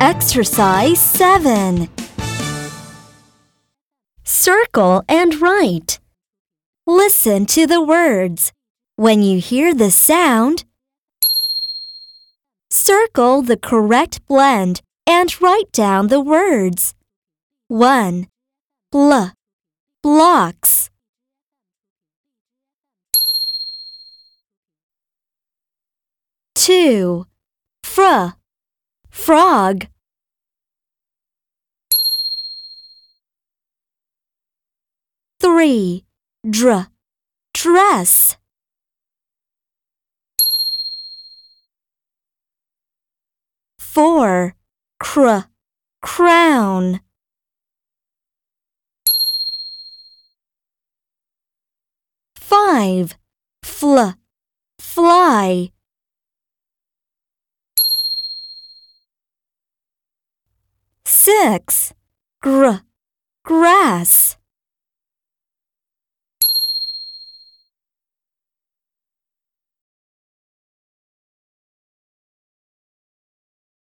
Exercise 7 Circle and write. Listen to the words. When you hear the sound, circle the correct blend and write down the words. 1. Bl, blocks. 2. Fr, frog. 3. Dr, dress. 4. Cr, crown. 5. Fl, fly. 6. Gr, grass.